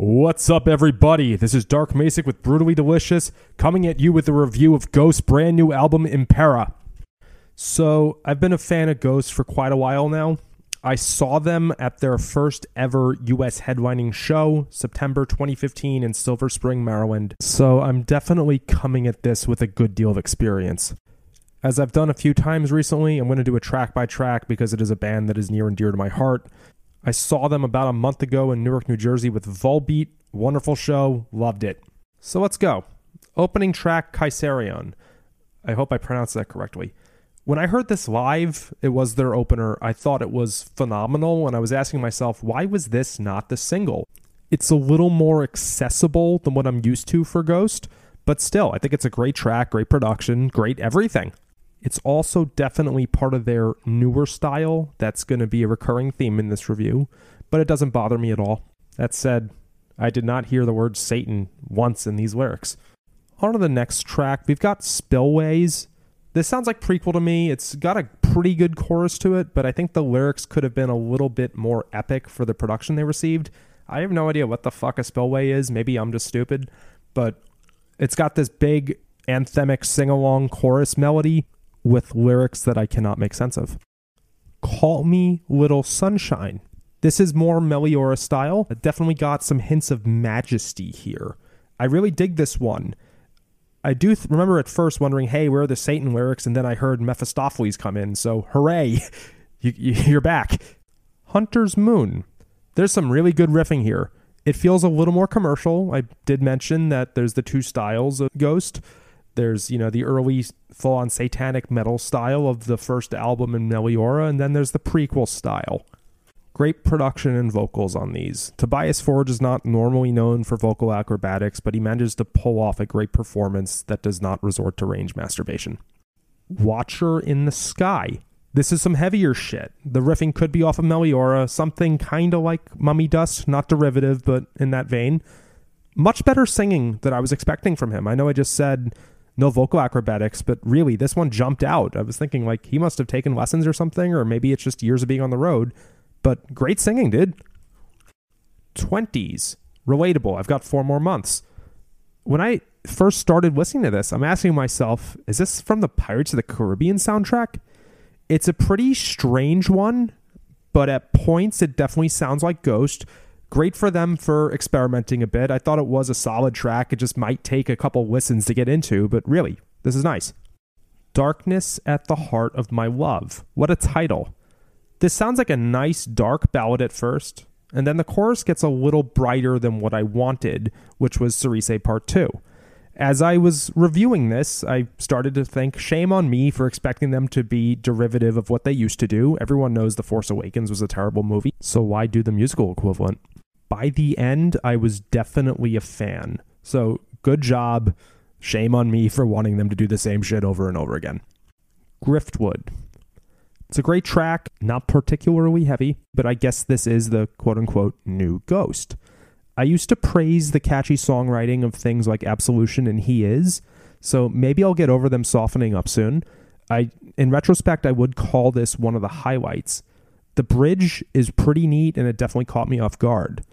What's up, everybody? This is Dark Masick with Brutally Delicious, coming at you with a review of Ghost's brand new album, Impera. So, I've been a fan of Ghost for quite a while now. I saw them at their first ever US headlining show, September 2015, in Silver Spring, Maryland. So, I'm definitely coming at this with a good deal of experience. As I've done a few times recently, I'm going to do a track by track because it is a band that is near and dear to my heart. I saw them about a month ago in Newark, New Jersey with Volbeat. Wonderful show. Loved it. So let's go. Opening track, Kaisarion. I hope I pronounced that correctly. When I heard this live, it was their opener. I thought it was phenomenal, and I was asking myself, why was this not the single? It's a little more accessible than what I'm used to for Ghost, but still, I think it's a great track, great production, great everything. It's also definitely part of their newer style. That's going to be a recurring theme in this review, but it doesn't bother me at all. That said, I did not hear the word Satan once in these lyrics. On to the next track, we've got Spillways. This sounds like Prequelle to me. It's got a pretty good chorus to it, but I think the lyrics could have been a little bit more epic for the production they received. I have no idea what the fuck a spillway is. Maybe I'm just stupid, but it's got this big anthemic sing along chorus melody with lyrics that I cannot make sense of. Call Me Little Sunshine. This is more Meliora style. It definitely got some hints of majesty here. I really dig this one. I do th- remember at first wondering, hey, where are the Satan lyrics? And then I heard Mephistopheles come in. So, hooray, you, you're back. Hunter's Moon. There's some really good riffing here. It feels a little more commercial. I did mention that there's the two styles of Ghost. There's, you know, the early full on satanic metal style of the first album in Meliora, and then there's the Prequelle style. Great production and vocals on these. Tobias Forge is not normally known for vocal acrobatics, but he manages to pull off a great performance that does not resort to range masturbation. Watcher in the Sky. This is some heavier shit. The riffing could be off of Meliora, something kind of like Mummy Dust, not derivative, but in that vein. Much better singing than I was expecting from him. I know I just said no vocal acrobatics, but really this one jumped out. I was thinking like he must have taken lessons or something, or maybe it's just years of being on the road. But great singing, dude. 20s, relatable. I've got four more months. When I first started listening to this, I'm asking myself, is this from the Pirates of the Caribbean soundtrack? It's a pretty strange one, but at points it definitely sounds like Ghost great for them for experimenting a bit. I thought it was a solid track. It just might take a couple listens to get into, but really, this is nice. Darkness at the Heart of My Love. What a title. This sounds like a nice dark ballad at first, and then the chorus gets a little brighter than what I wanted, which was Cirice Part 2. As I was reviewing this, I started to think, shame on me for expecting them to be derivative of what they used to do. Everyone knows The Force Awakens was a terrible movie, so why do the musical equivalent? By the end, I was definitely a fan. So good job. Shame on me for wanting them to do the same shit over and over again. Griftwood. It's a great track, not particularly heavy, but I guess this is the quote unquote new ghost. I used to praise the catchy songwriting of things like Absolution and He Is, so maybe I'll get over them softening up soon. I in retrospect I would call this one of the highlights. The bridge is pretty neat and it definitely caught me off guard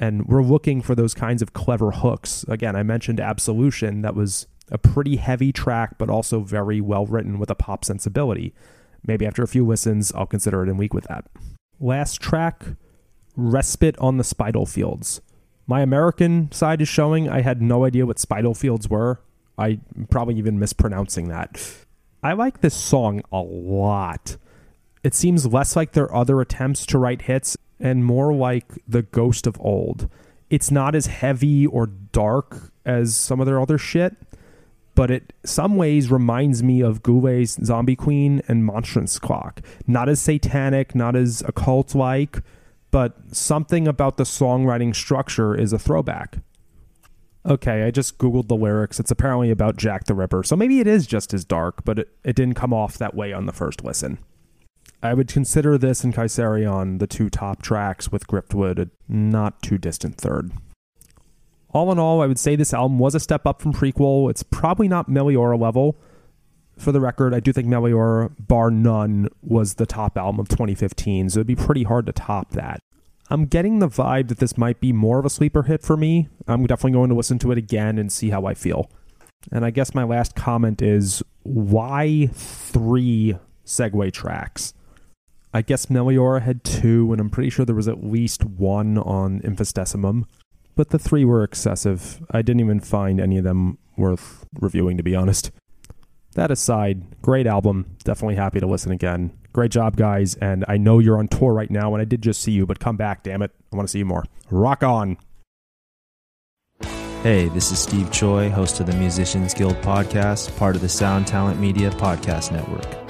and we're looking for those kinds of clever hooks. Again, I mentioned Absolution, that was a pretty heavy track, but also very well written with a pop sensibility. Maybe after a few listens, I'll consider it in week with that. Last track, Respite on the Spitalfields. My American side is showing I had no idea what Spitalfields were. I probably even mispronouncing that. I like this song a lot. It seems less like their other attempts to write hits and more like the ghost of old. It's not as heavy or dark as some of their other shit, but it some ways reminds me of Ghuleh's Zombie Queen and Monstrance Clock. Not as satanic, not as occult like, but something about the songwriting structure is a throwback. Okay, I just Googled the lyrics. It's apparently about Jack the Ripper, so maybe it is just as dark, but it, it didn't come off that way on the first listen. I would consider this and Kaisarion the two top tracks, with Griftwood a not too distant third. All in all, I would say this album was a step up from Prequelle. It's probably not Meliora level. For the record, I do think Meliora, bar none, was the top album of 2015, so it'd be pretty hard to top that. I'm getting the vibe that this might be more of a sleeper hit for me. I'm definitely going to listen to it again and see how I feel. And I guess my last comment is why three segue tracks? I guess Meliora had two, and I'm pretty sure there was at least one on Infestissumam. But the three were excessive. I didn't even find any of them worth reviewing, to be honest. That aside, great album. Definitely happy to listen again. Great job, guys. And I know you're on tour right now, and I did just see you, but come back, damn it. I want to see you more. Rock on. Hey, this is Steve Choi, host of the Musicians Guild podcast, part of the Sound Talent Media Podcast Network.